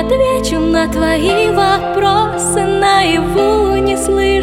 отвечу на твои вопросы наяву не слышу.